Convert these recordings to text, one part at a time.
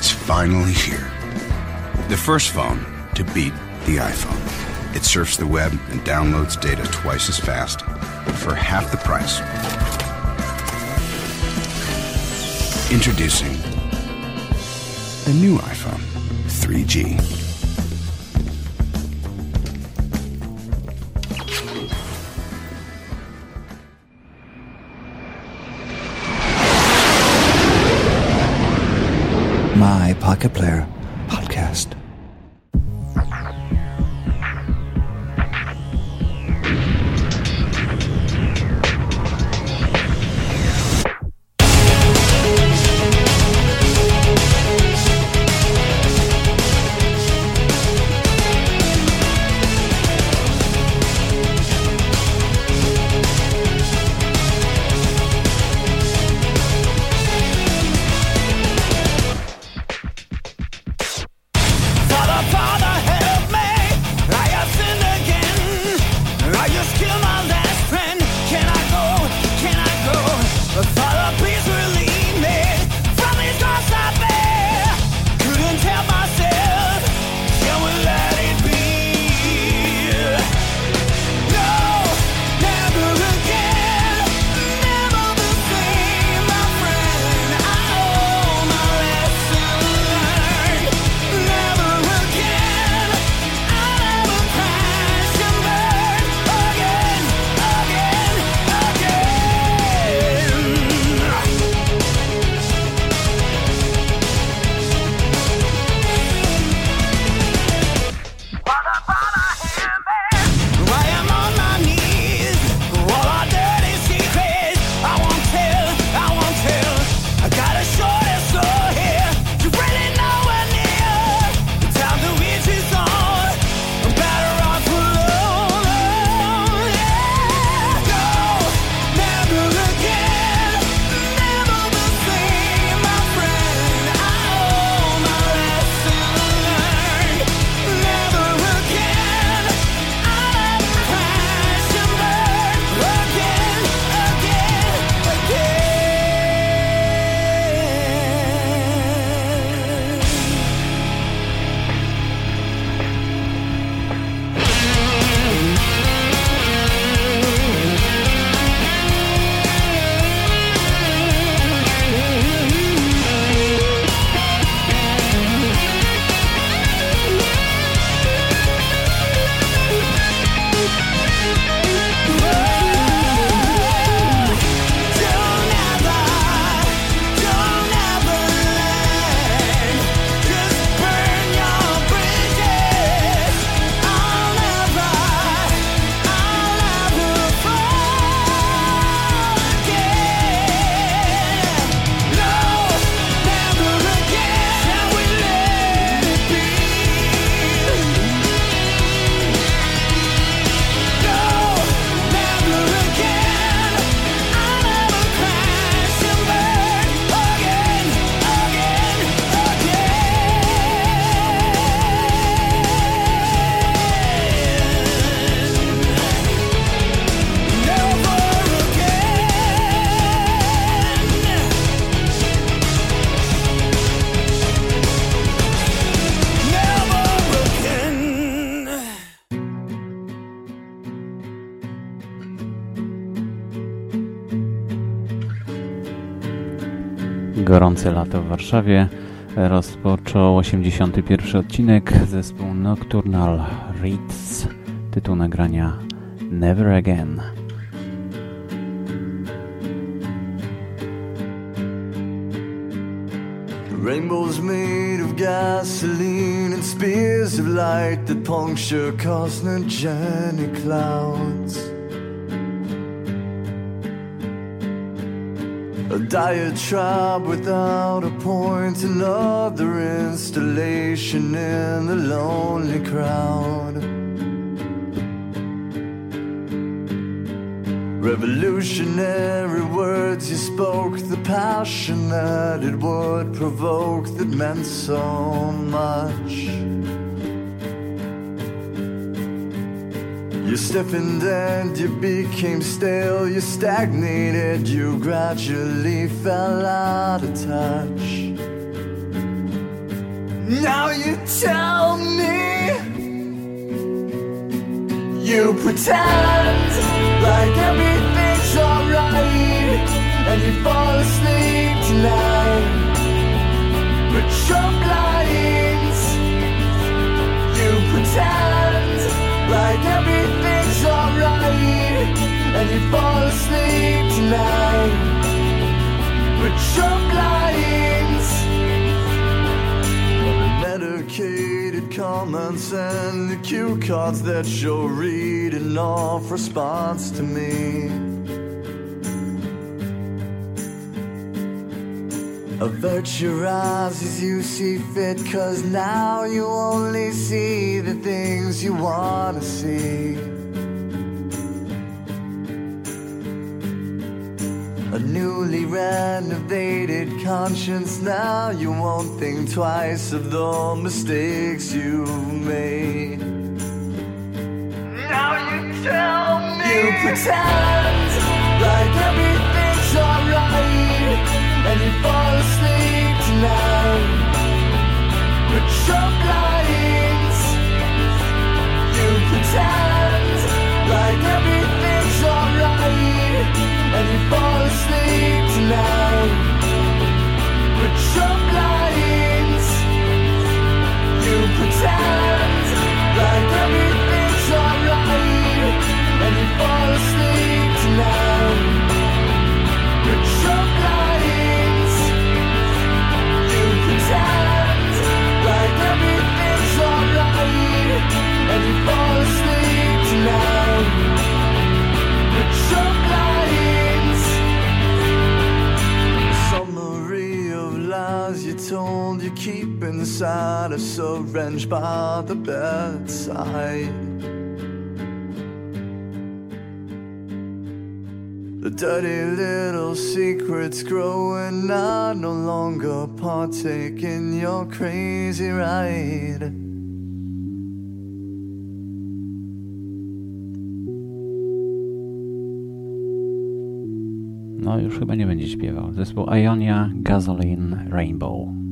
It's finally here. The first phone to beat the iPhone. It surfs the web and downloads data twice as fast for half the price. Introducing the new iPhone 3G. my pocket player. Warszawie e, rozpoczął 81 odcinek zespół Nocturnal Reads, tytuł nagrania Never Again. Rainbows made of gasoline and spears of light that puncture carcinogenic clouds. diatribe without a point, another installation in the lonely crowd. Revolutionary words you spoke, the passion that it would provoke that meant so much. You stiffened and you became stale, you stagnated, you gradually fell out of touch. Now you tell me, you pretend like everything's alright, and you fall asleep tonight, but you're blind. You pretend like everything's alright and you fall asleep tonight. But you're blind. Medicated comments and the cue cards that you're reading off response to me. Avert your eyes as you see fit, cause now you only see the things you wanna see. A newly renovated conscience, now you won't think twice of the mistakes you've made. Now you tell me you pretend like everything's alright and fall syringe by the bedside. The dirty little secrets growing, I no longer partake in your crazy ride. No już chyba nie będzie śpiewał. Zespół Ionia Gasoline Rainbow.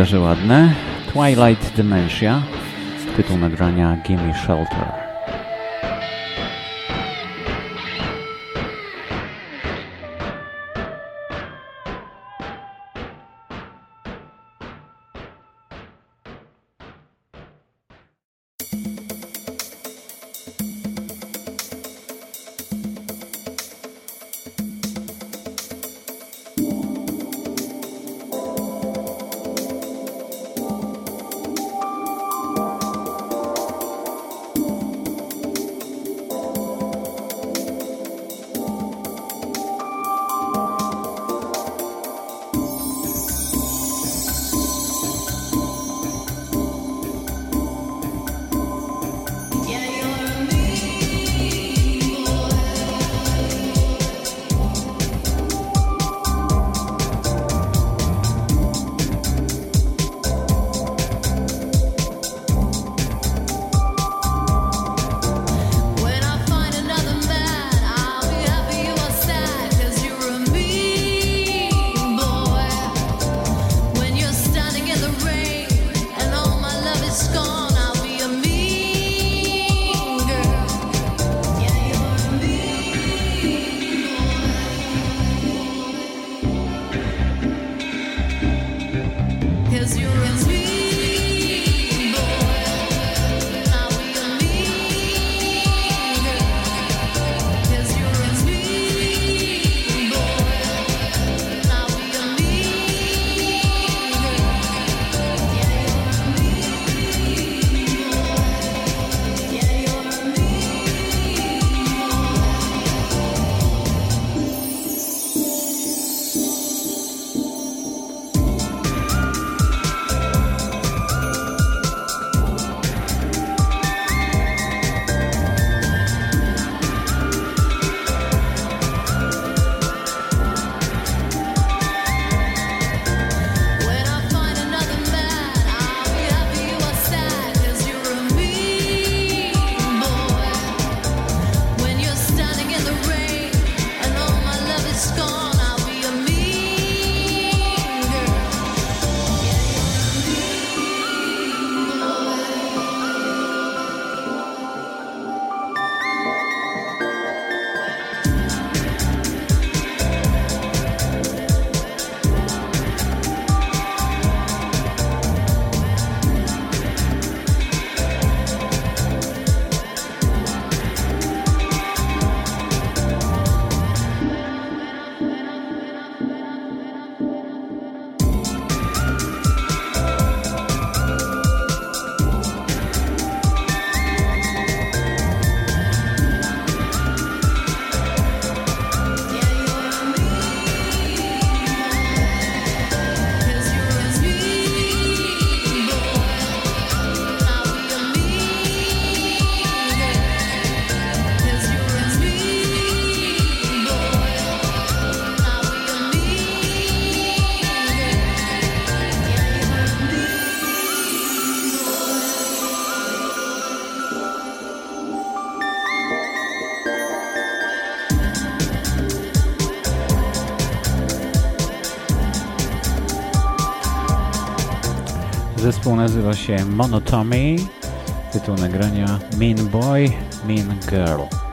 naprawdę, ładne. Twilight Dementia, tytuł nagrania Gimme Shelter. nazywa się Monotomy. Tytuł nagrania Mean Boy, Mean Girl.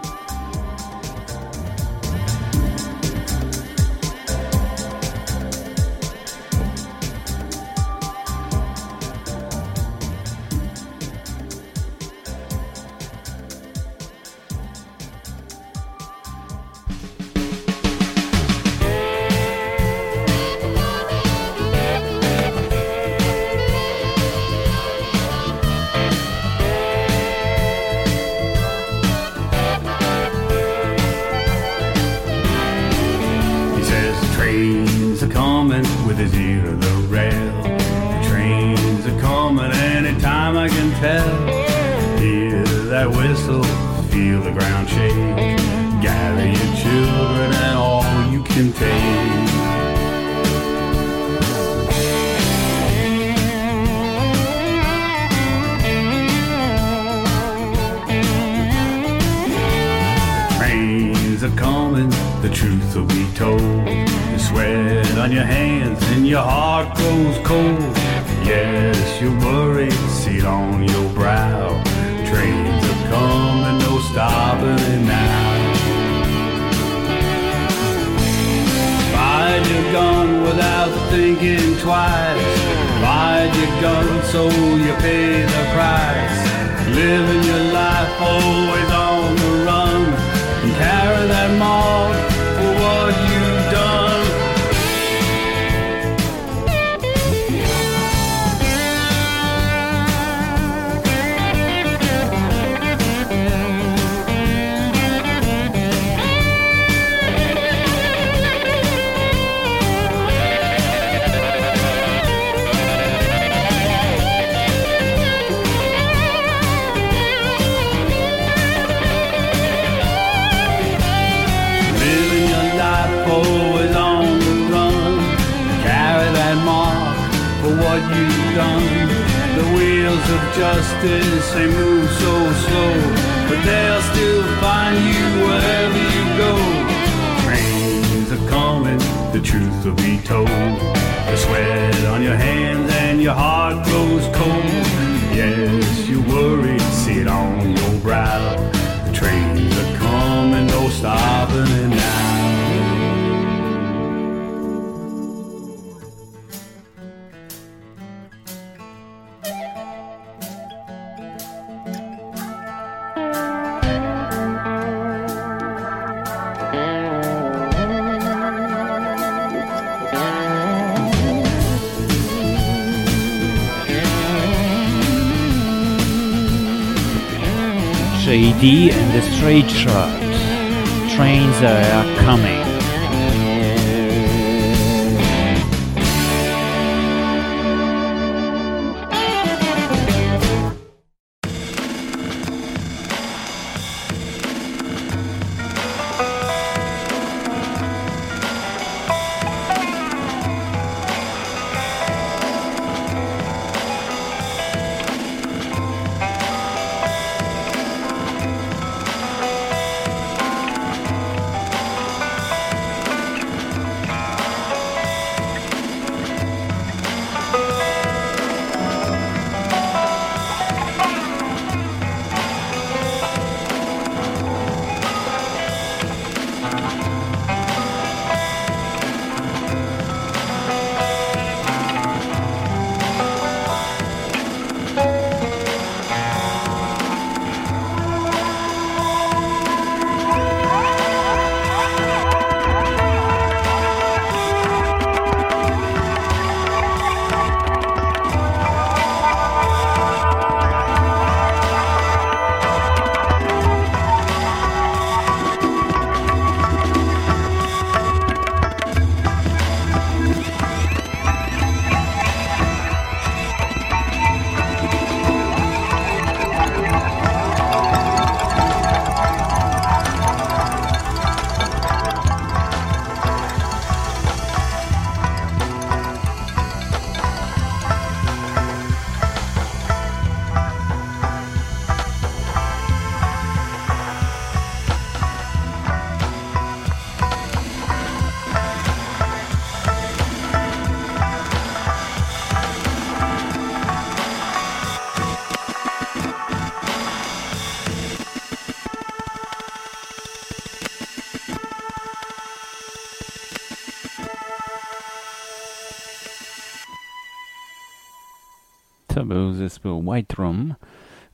Był White Room,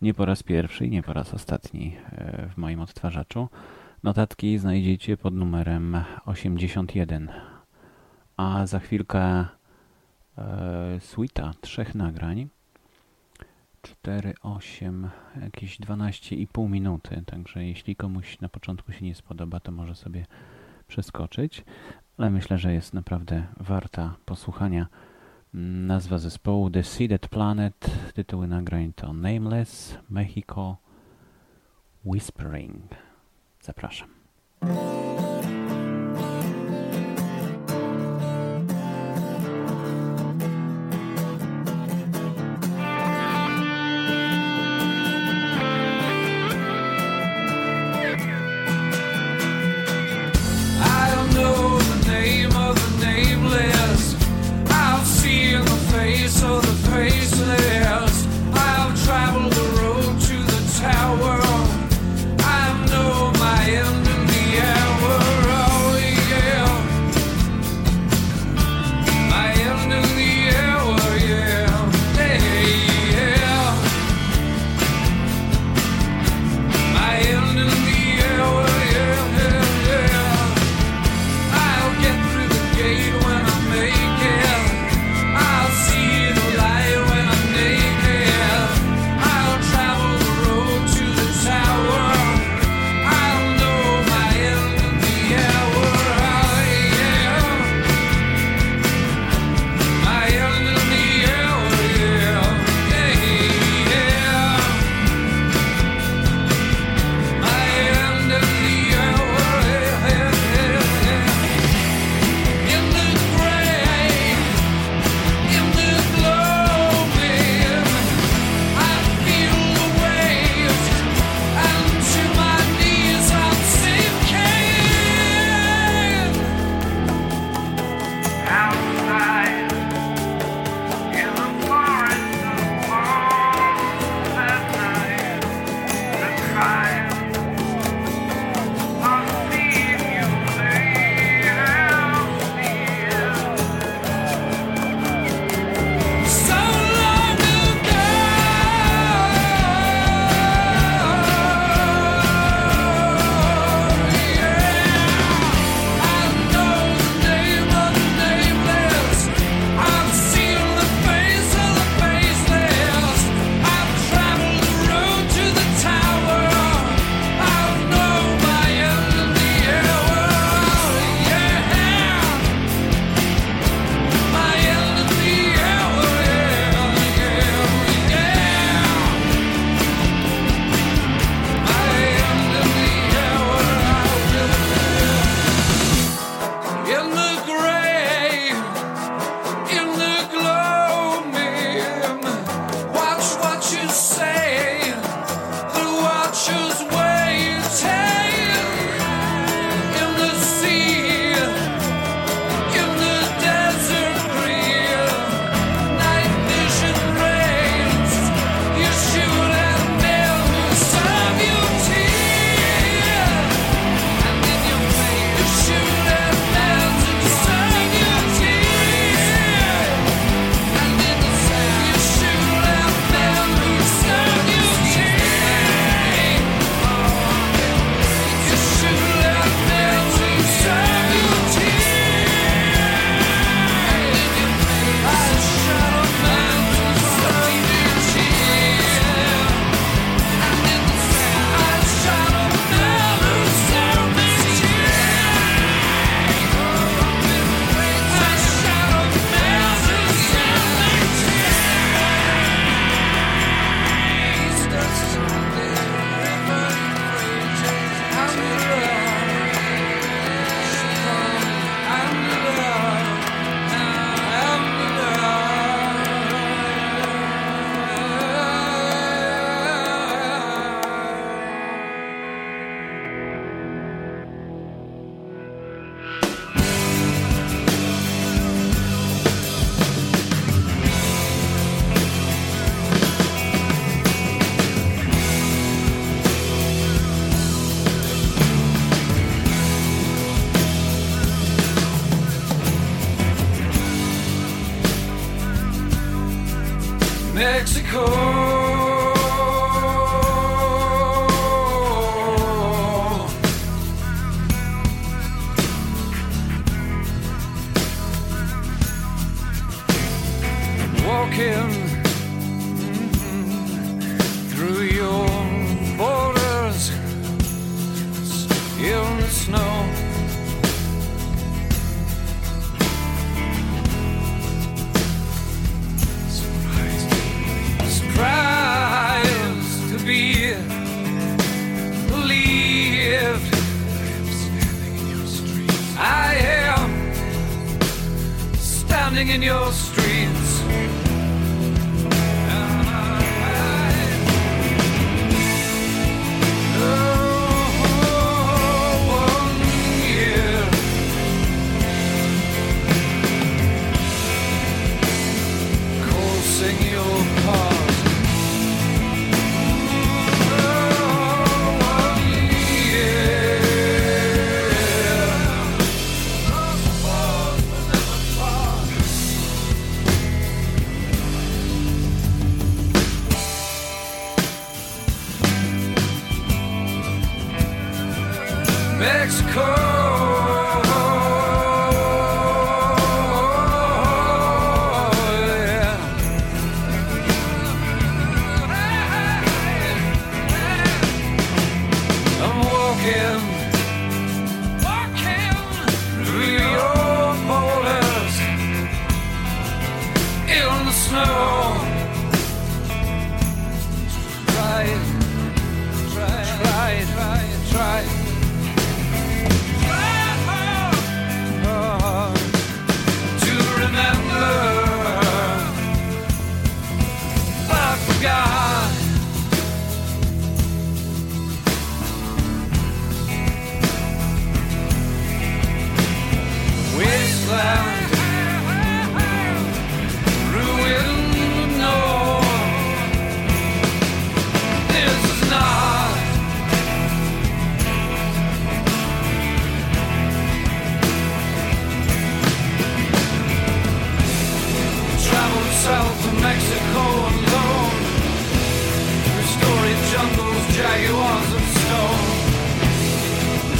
nie po raz pierwszy i nie po raz ostatni e, w moim odtwarzaczu. Notatki znajdziecie pod numerem 81. A za chwilkę e, suita trzech nagrań. 4, 8, jakieś 12,5 minuty. Także jeśli komuś na początku się nie spodoba, to może sobie przeskoczyć. Ale myślę, że jest naprawdę warta posłuchania. Nazwa zespołu The Seeded Planet, tytuły nagrań to Nameless, Mexico, Whispering. Zapraszam.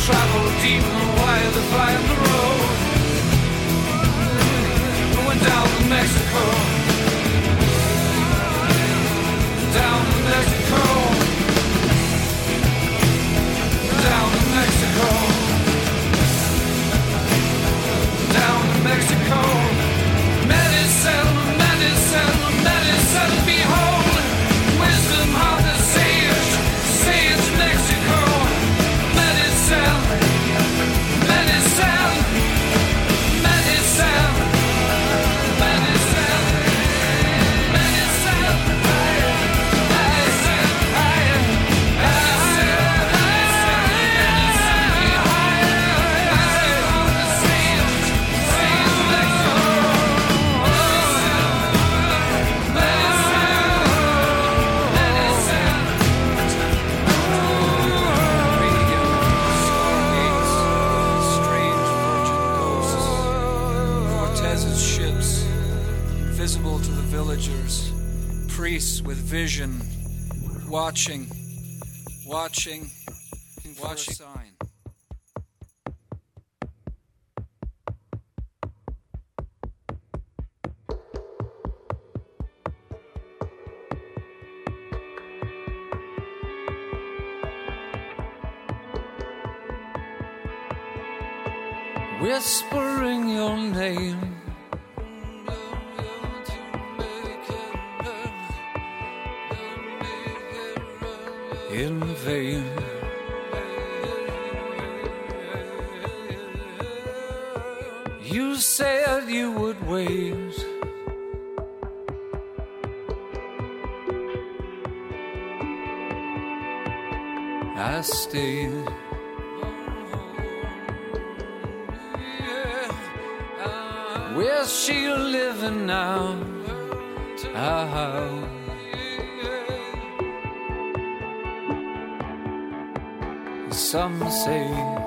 travel deep and wide to find the road. vision, watching, watching, watching. sign. Whisper in vain. You said you would wait. I stayed. Where's she living now? How? Some say.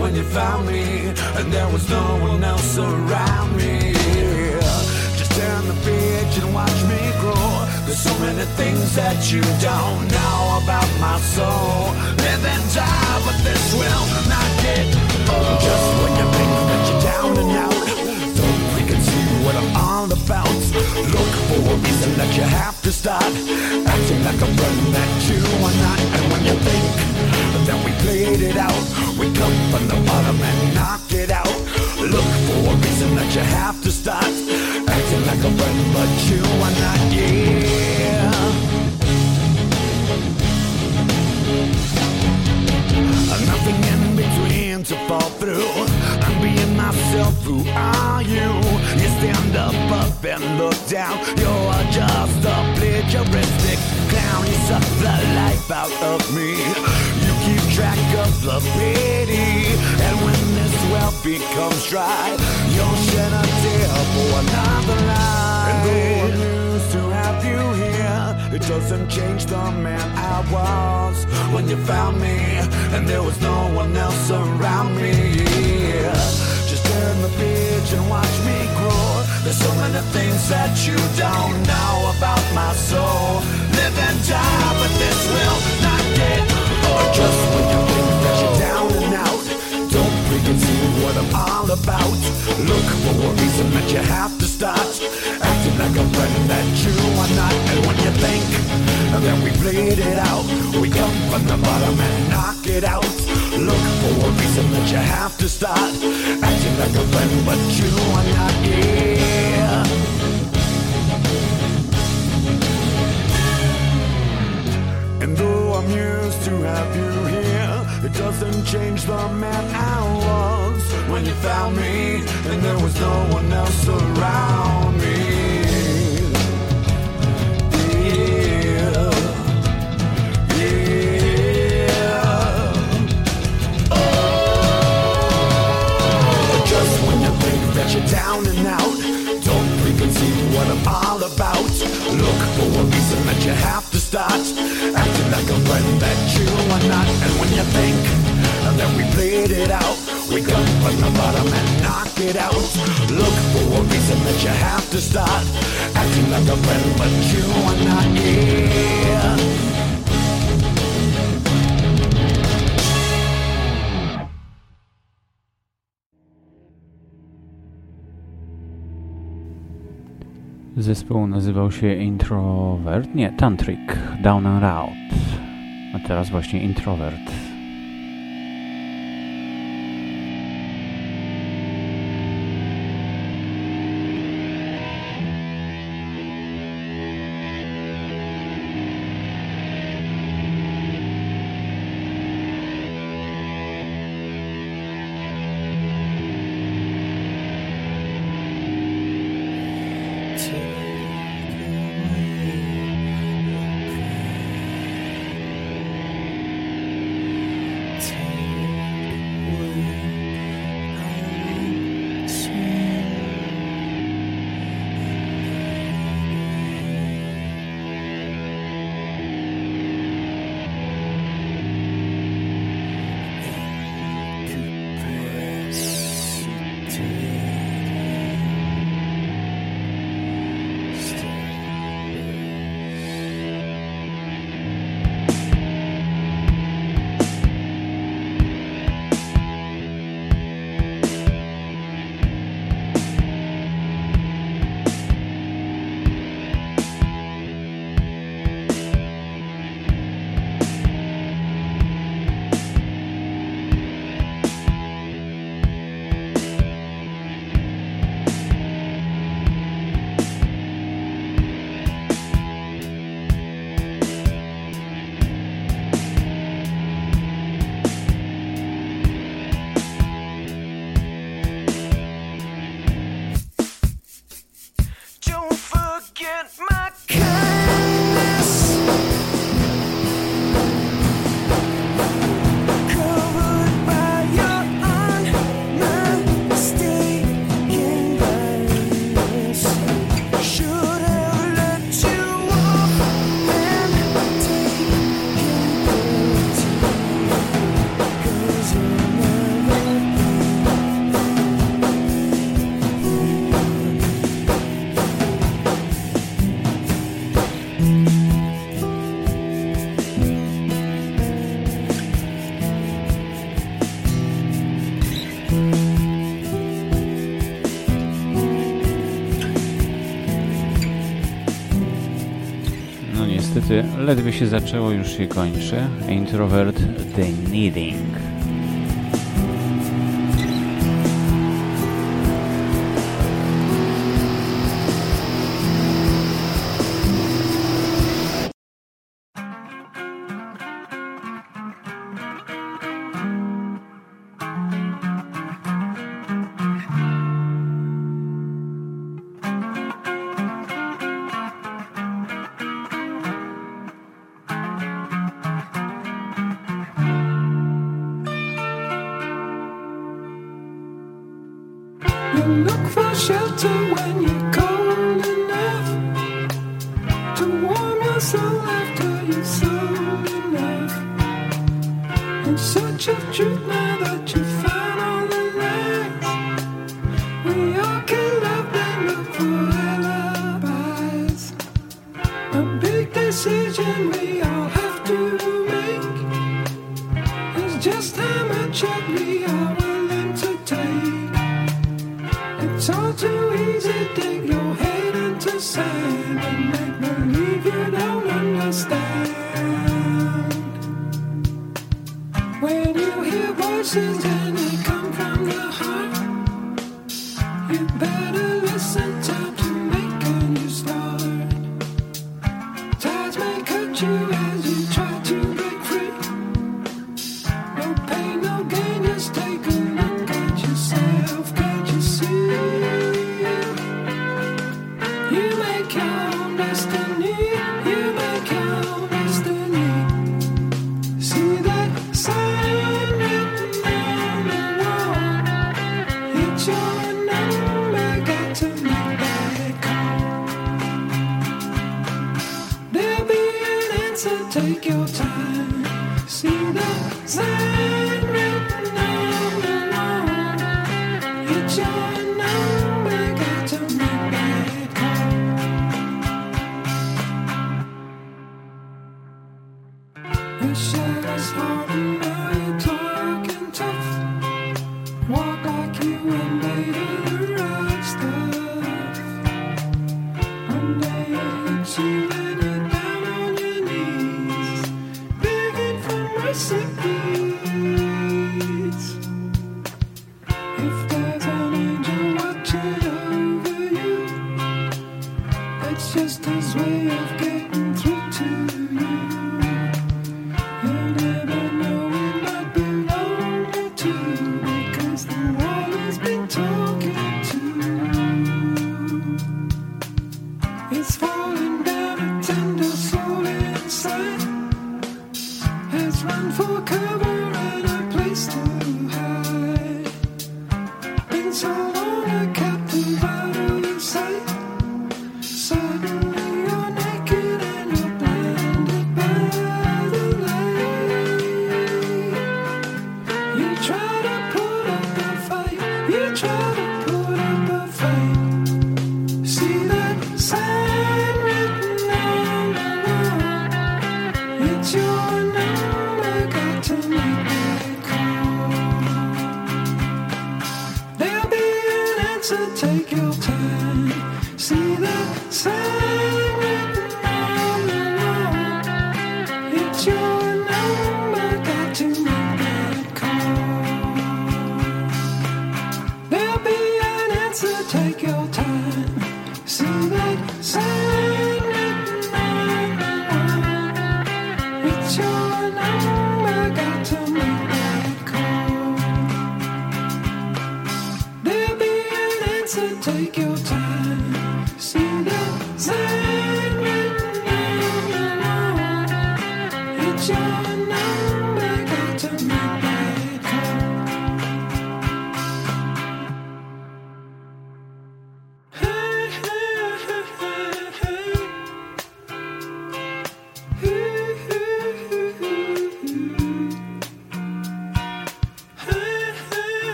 When you found me and there was no one else around me. Just turn the page and watch me grow. There's so many things that you don't know about my soul. Live and die, but this will not get old. Just when you think that you're down and out, don't freaking see what I'm all about. Look for a reason that you have to start acting like a friend that you are not. And when you think that we played it out, we come from the bottom and knock it out. Look for a reason that you have to start acting like a friend, but you are not. Yeah. Nothing in between to fall through. I'm being myself. Who are you? You stand up, up and look down. You're just a plagiaristic clown. You suck the life out of me. You track of the pity, and when this well becomes dry, you'll shed a tear for another lie. And though I'm used to have you here, it doesn't change the man I was when you found me, and there was no one else around me. Just turn the page and watch me grow. There's so many things that you don't know about my soul. Live and die, but this will not. Just when you think that you're down and out, don't see what I'm all about. Look for a reason that you have to start acting like a friend that you are not. And when you think then we bleed it out. We come from the bottom and knock it out. Look for a reason that you have to start acting like a friend, but you are not here. Used to have you here, it doesn't change the man I was when you found me, and there was no one else around me. Yeah, yeah. Just when you think that you're down and out, don't preconceive what I'm all about. Look for a reason that you have to start acting like a friend that you are not. And when you think, then we bleed it out. We come from the bottom and knock it out. Look for a reason that you have to start acting like a friend, but you are not here. Zespół nazywał się Introvert, nie, Tantric, Down and Out. A teraz właśnie Introvert. Ledwie się zaczęło, już się kończy. Introvert The Needing. big decision we all have to make. It's just how much of we are willing to take. It's all too easy, to dig your head into sand and make believe you don't understand. When you hear voices and it comes.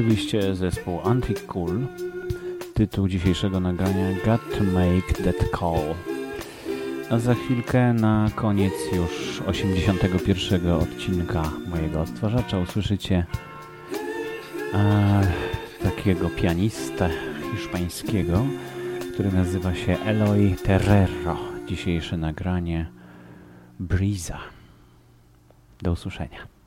oczywiście zespół Anti-Cool. Tytuł dzisiejszego nagrania Got to Make That Call. A za chwilkę na koniec już 81 odcinka mojego odtwarzacza usłyszycie e, takiego pianistę hiszpańskiego, który nazywa się Eloy Terrero. Dzisiejsze nagranie Breeza. Do usłyszenia.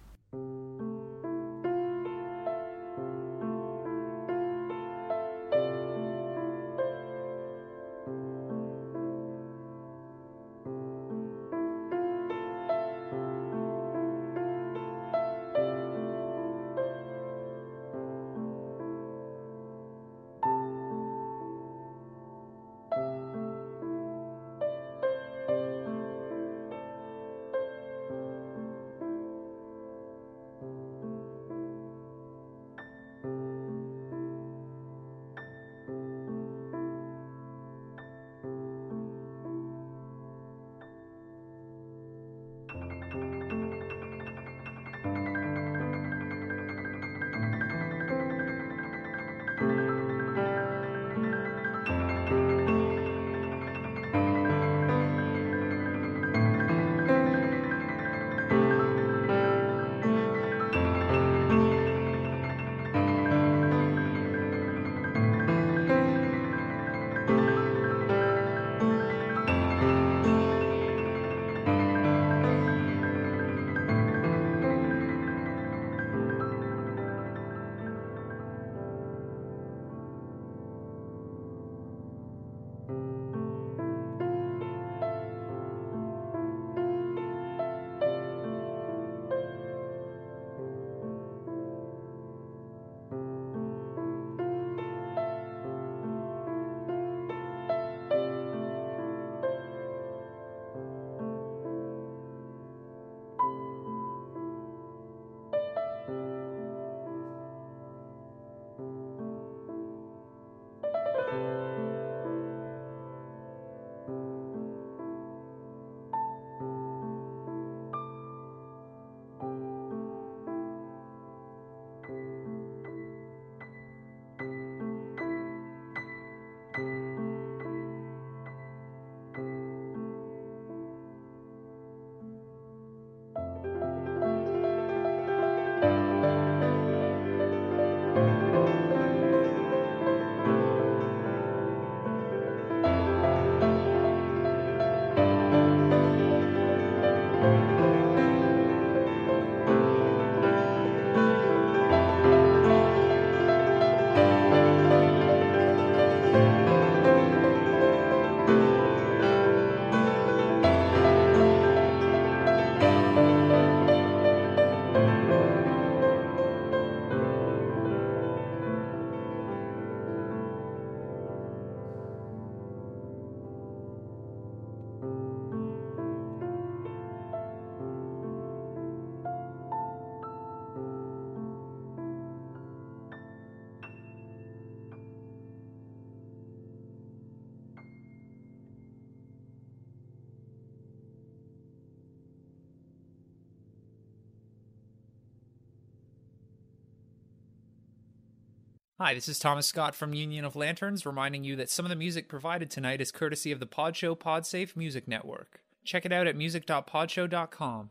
Hi, this is Thomas Scott from Union of Lanterns, reminding you that some of the music provided tonight is courtesy of the Podshow Podsafe Music Network. Check it out at music.podshow.com.